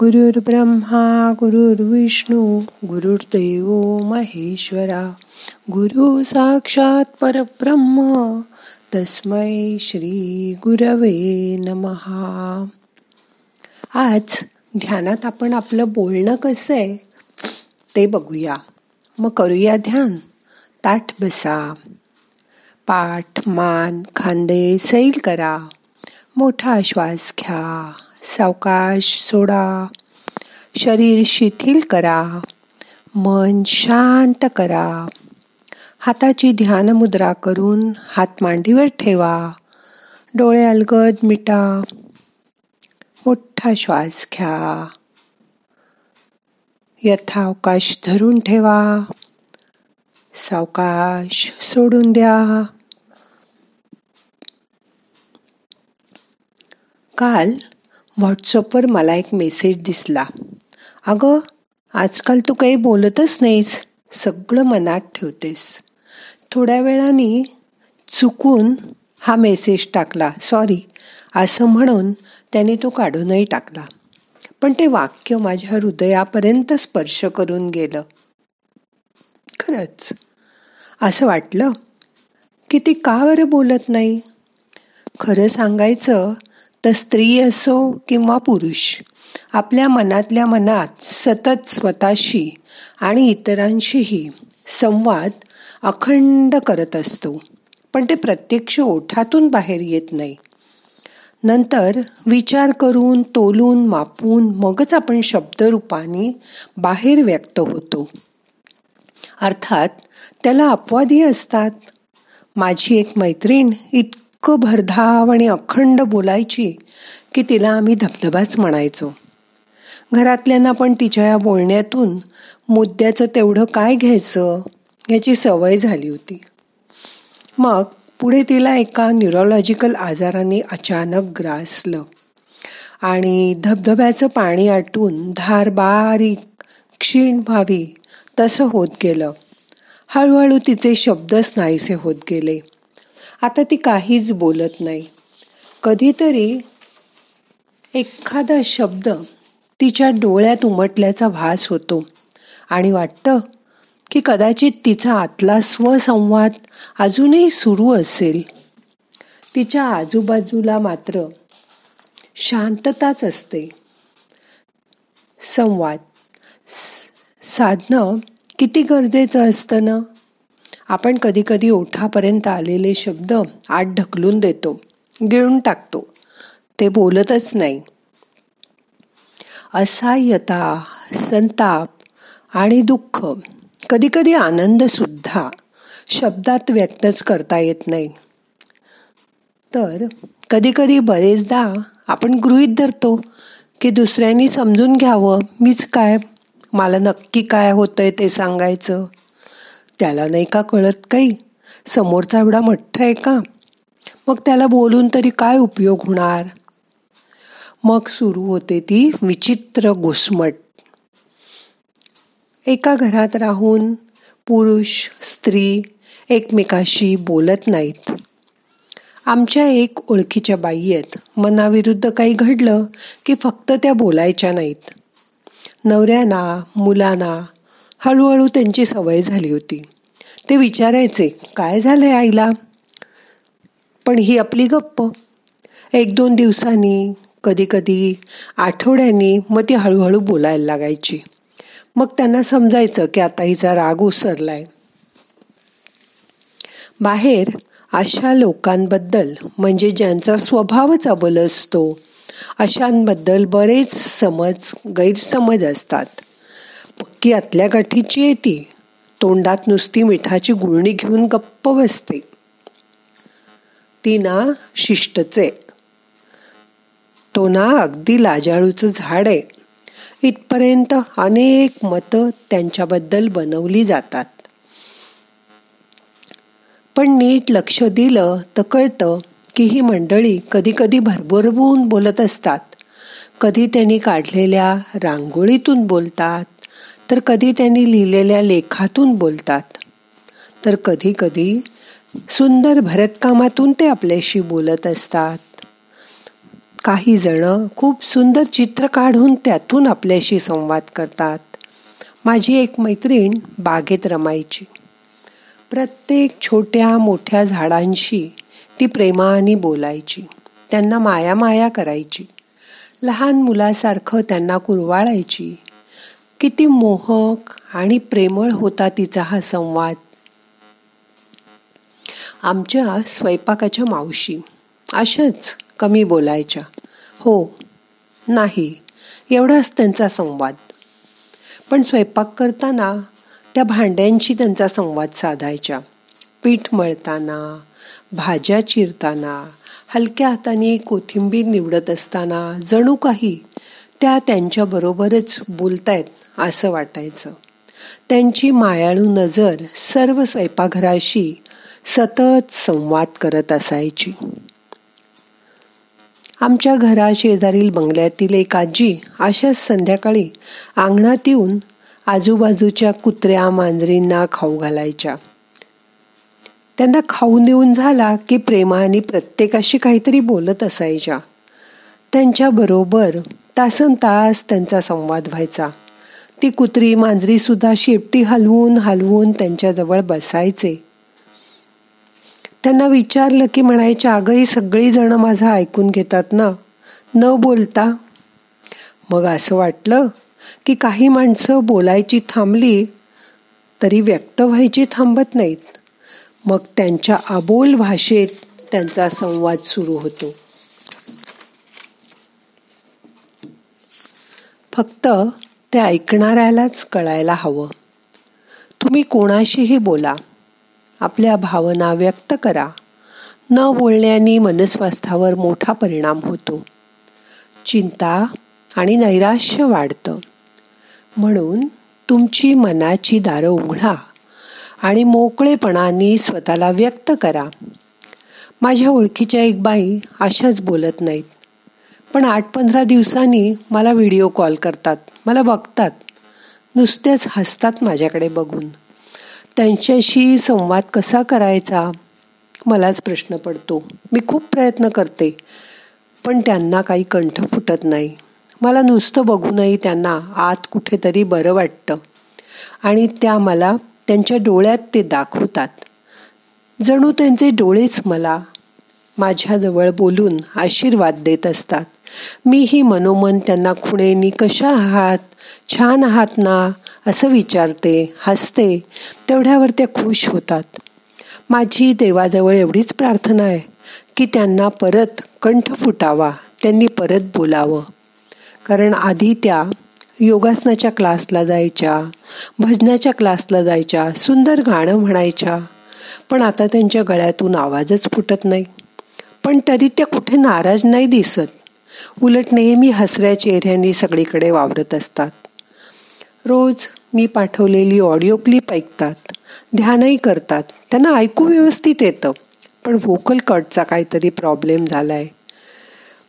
गुरुर् ब्रह्मा गुरुर्विष्णू गुरुर्देव महेश्वरा गुरु साक्षात परब्रह्म तस्मै श्री गुरवे नमहा आज ध्यानात आपण आपलं बोलणं कसं आहे ते बघूया. मग करूया ध्यान. ताठ बसा. पाठ मान खांदे सैल करा. मोठा श्वास घ्या. सावकाश सोडा. शरीर शिथिल करा. मन शांत करा. हाताची ध्यान मुद्रा करून हात मांडीवर ठेवा. डोळे अलगद मिटा. मोठा श्वास घ्या. यथावकाश धरून ठेवा. सावकाश सोडून द्या. काल व्हॉट्सअपवर मला एक मेसेज दिसला. अगं आजकाल तू काही बोलतच नाहीस सगळं मनात ठेवतेस. थोड्या वेळाने चुकून हा मेसेज टाकला. सॉरी असं म्हणून त्याने तो काढूनही टाकला. पण ते वाक्य माझ्या हृदयापर्यंत स्पर्श करून गेलं. खरंच. असं वाटलं की ती का बरं बोलत नाही? खरं सांगायचं तर स्त्री असो किंवा पुरुष आपल्या मनातल्या मनात सतत स्वतःशी आणि इतरांशीही संवाद अखंड करत असतो. पण ते प्रत्यक्ष ओठातून बाहेर येत नाही. नंतर विचार करून तोलून मापून मगच आपण शब्दरूपाने बाहेर व्यक्त होतो. अर्थात त्याला अपवादी असतात. माझी एक मैत्रीण इत इतकं भरधाव आणि अखंड बोलायची की तिला आम्ही धबधबाच म्हणायचो. घरातल्यांना पण तिच्या या बोलण्यातून मुद्द्याचं तेवढं काय घ्यायचं याची सवय झाली होती. मग पुढे तिला एका न्यूरोलॉजिकल आजाराने अचानक ग्रासलं आणि धबधब्याचं पाणी आटून धार बारीक क्षीण व्हावी तसं होत गेलं. हळूहळू तिचे शब्दच नाहीसे होत गेले. आता ती काहीच बोलत नाही. कधीतरी एखादा शब्द तिच्या डोळ्यात उमटल्याचा भास होतो आणि वाटतं की कदाचित तिचा आतला स्वसंवाद अजूनही सुरू असेल. तिच्या आजूबाजूला मात्र शांतताच असते. संवाद साधणं किती गरजेचं असतं ना? आपण कधीकधी ओठापर्यंत आलेले शब्द आत ढकलून देतो गिळून टाकतो. ते बोलतच नाही. असहाय्यता संताप आणि दुःख कधीकधी आनंदसुद्धा आनंद सुद्धा शब्दात व्यक्तच करता येत नाही. तर कधीकधी बरेचदा आपण गृहीत धरतो की दुसऱ्यांनी समजून घ्यावं मीच काय मला नक्की काय होतंय ते सांगायचं. त्याला नाही का कळत काही? समोरचा एवढा मठ्ठ आहे का? मग त्याला बोलून तरी काय उपयोग होणार? मग सुरू होते ती विचित्र घुसमट. एका घरात राहून पुरुष स्त्री एकमेकाशी बोलत नाहीत. आमच्या एक ओळखीच्या बाई आहेत. मनाविरुद्ध काही घडलं की फक्त त्या बोलायच्या नाहीत. नवऱ्याना मुलांना हळूहळू त्यांची सवय झाली होती. ते विचारायचे काय झालंय आईला? पण ही आपली गप्प. एक दोन दिवसांनी कधी कधी आठवड्यांनी मग ती हळूहळू बोलायला लागायची. मग त्यांना समजायचं की आता हिचा राग उसरलाय बाहेर अशा लोकांबद्दल म्हणजे ज्यांचा स्वभावच अबल असतो अशांबद्दल बरेच समज गैरसमज असतात. पक्की आतल्या गाठीची येते. तोंडात नुसती मिठाची गुळणी घेऊन गप्प बसते. ती ना शिष्टचे. तो ना अगदी लाजाळूचं झाड आहे. इथपर्यंत अनेक मतं त्यांच्याबद्दल बनवली जातात. पण नीट लक्ष दिलं तर कळतं की ही मंडळी कधी कधी भरभरवून बोलत असतात. कधी त्यांनी काढलेल्या रांगोळीतून बोलतात तर कधी त्यांनी लिहिलेल्या लेखातून बोलतात. तर कधी कधी सुंदर भरतकामातून ते आपल्याशी बोलत असतात. काही जण खूप सुंदर चित्र काढून त्यातून आपल्याशी संवाद करतात. माझी एक मैत्रीण बागेत रमायची. प्रत्येक छोट्या मोठ्या झाडांशी ती प्रेमाने बोलायची. त्यांना माया माया करायची. लहान मुलासारखं त्यांना कुरवाळायची. किती मोहक आणि प्रेमळ होता तिचा हा संवाद. आमच्या स्वयंपाकाच्या मावशी. अशाच कमी बोलायच्या. हो नाही एवढाच त्यांचा संवाद. पण स्वयंपाक करताना त्या भांड्यांशी त्यांचा संवाद साधायच्या. पीठ मळताना भाज्या चिरताना हलक्या हाताने कोथिंबीर निवडत असताना जणू काही त्या त्यांच्याबरोबरच बोलतायत असं वाटायचं. त्यांची मायाळू नजर सर्व स्वयंपाकघराशी सतत संवाद करत असायची. आमच्या घराशेजारील बंगल्यातील एक आजी अशाच संध्याकाळी अंगणात येऊन आजूबाजूच्या कुत्र्या मांजरींना खाऊ घालायच्या. त्यांना खाऊन देऊन झाला की प्रेमाने प्रत्येकाशी काहीतरी बोलत असायच्या. त्यांच्याबरोबर तासन तास त्यांचा संवाद व्हायचा. ती कुत्री मांजरीसुद्धा शेपटी हलवून हलवून त्यांच्याजवळ बसायचे. त्यांना विचारलं की म्हणायच्या अगं सगळीजणं माझं ऐकून घेतात ना? न बोलता? मग असं वाटलं की काही माणसं बोलायची थांबली तरी व्यक्त व्हायची थांबत नाहीत. मग त्यांच्या आबोल भाषेत त्यांचा संवाद सुरू होतो. फक्त ते ऐकणाऱ्यालाच कळायला हवं. तुम्ही कोणाशीही बोला. आपल्या भावना व्यक्त करा. न बोलण्याने मनस्वास्थावर मोठा परिणाम होतो. चिंता आणि नैराश्य वाढतं. म्हणून तुमची मनाची दारं उघडा. आणि मोकळेपणाने स्वतःला व्यक्त करा. माझ्या ओळखीच्या एक बाई अशाच बोलत नाहीत. पण आठ पंधरा दिवसांनी मला व्हिडिओ कॉल करतात मला बघतात. नुसतेच हसतात माझ्याकडे बघून. त्यांच्याशी संवाद कसा करायचा? मलाच प्रश्न पडतो. मी खूप प्रयत्न करते पण त्यांना काही कंठ फुटत नाही. मला नुसतं बघूनही त्यांना आत कुठेतरी बरं वाटतं. आणि त्या मला त्यांच्या डोळ्यात ते दाखवतात. जणू त्यांचे डोळेच मला माझ्याजवळ बोलून आशीर्वाद देत असतात. मीही मनोमन त्यांना खुणेनी कशा आहात छान आहात ना असं विचारते हसते तेवढ्यावर त्या खुश होतात. माझी देवाजवळ एवढीच प्रार्थना आहे की त्यांना परत कंठ फुटावा त्यांनी परत बोलावं. कारण आधी त्या योगासनाच्या क्लासला जायच्या भजनाच्या क्लासला जायच्या सुंदर गाणं म्हणायच्या. पण आता त्यांच्या गळ्यातून आवाजच फुटत नाही. पण तरी त्या कुठे नाराज नाही दिसत. उलट नेहमी हसऱ्या चेहऱ्यांनी सगळीकडे वावरत असतात. रोज मी पाठवलेली ऑडिओ क्लिप ऐकतात. ध्यानही करतात. त्यांना ऐकू व्यवस्थित येतं. पण व्होकल कटचा काहीतरी प्रॉब्लेम झाला आहे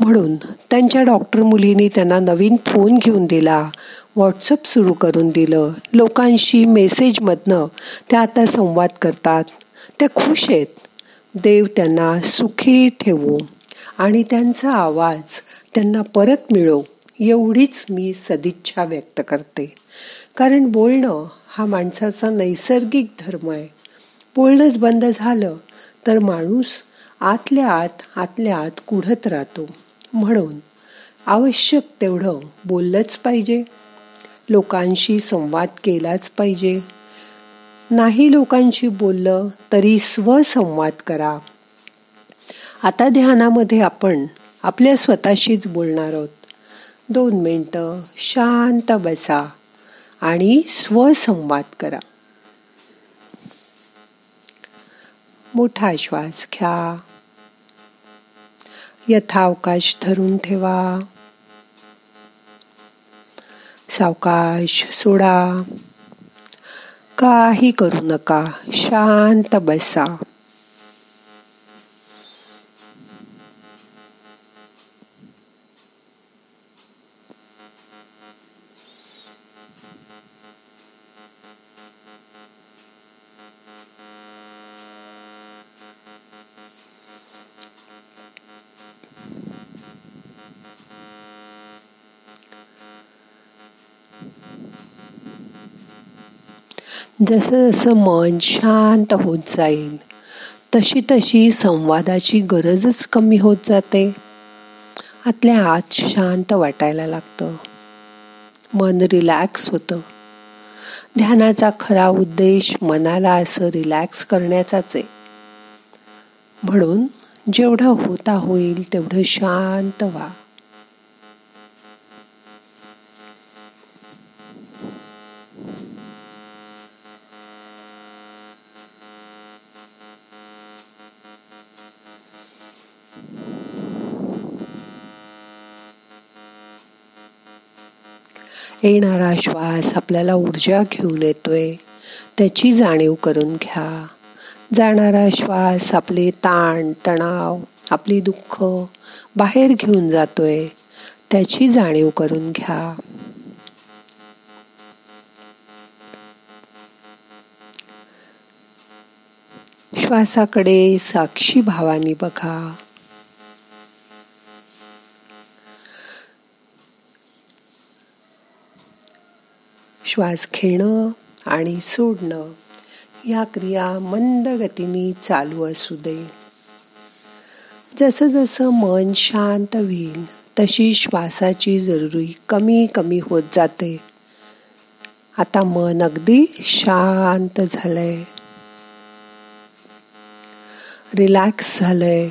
म्हणून त्यांच्या डॉक्टर मुलींनी त्यांना नवीन फोन घेऊन दिला. व्हॉट्सअप सुरू करून दिलं. लोकांशी मेसेजमधनं त्या आता संवाद करतात. त्या खुश आहेत. देव त्यांना सुखी ठेवू आणि त्यांचा आवाज त्यांना परत मिळो एवढीच मी सदिच्छा व्यक्त करते. कारण बोलणं हा माणसाचा नैसर्गिक धर्म आहे. बोलणंच बंद झालं तर माणूस आतल्या आत आतल्या आत कुढत राहतो. म्हणून आवश्यक तेवढं बोललंच पाहिजे. लोकांशी संवाद केलाच पाहिजे. नाही लोकांशी बोललं तरी स्वसंवाद करा. आता ध्यानामध्ये आपण आपल्या स्वतःशीच बोलणार आहोत. दोन मिनटं शांत बसा आणि स्वसंवाद करा. मोठा श्वास घ्या. यथावकाश धरून ठेवा. सावकाश सोडा. काही करू नका. शांत बसा. जसं जसं मन शांत होत जाईल तशी तशी संवादाची गरजच कमी होत जाते. आतल्या आत शांत वाटायला लागतं. मन रिलॅक्स होतं. ध्यानाचा खरा उद्देश मनाला असं रिलॅक्स करण्याचाच आहे. म्हणून जेवढं होता होईल तेवढं शांत व्हा. येणारा श्वास आपल्याला ऊर्जा घेऊन येतोय. त्याची जाणीव करून घ्या. जाणारा श्वास आपले ताण तणाव आपली दुःख बाहेर घेऊन जातोय. त्याची जाणीव करून घ्या. श्वासाकडे साक्षी भावानी बघा. श्वास घेणं आणि सोडणं या क्रिया मंद गतीने चालू असू दे. जसं जसं मन शांत होईल तशी श्वासाची जरुरी कमी कमी होत जाते. आता मन अगदी शांत झालंय. रिलॅक्स झालंय.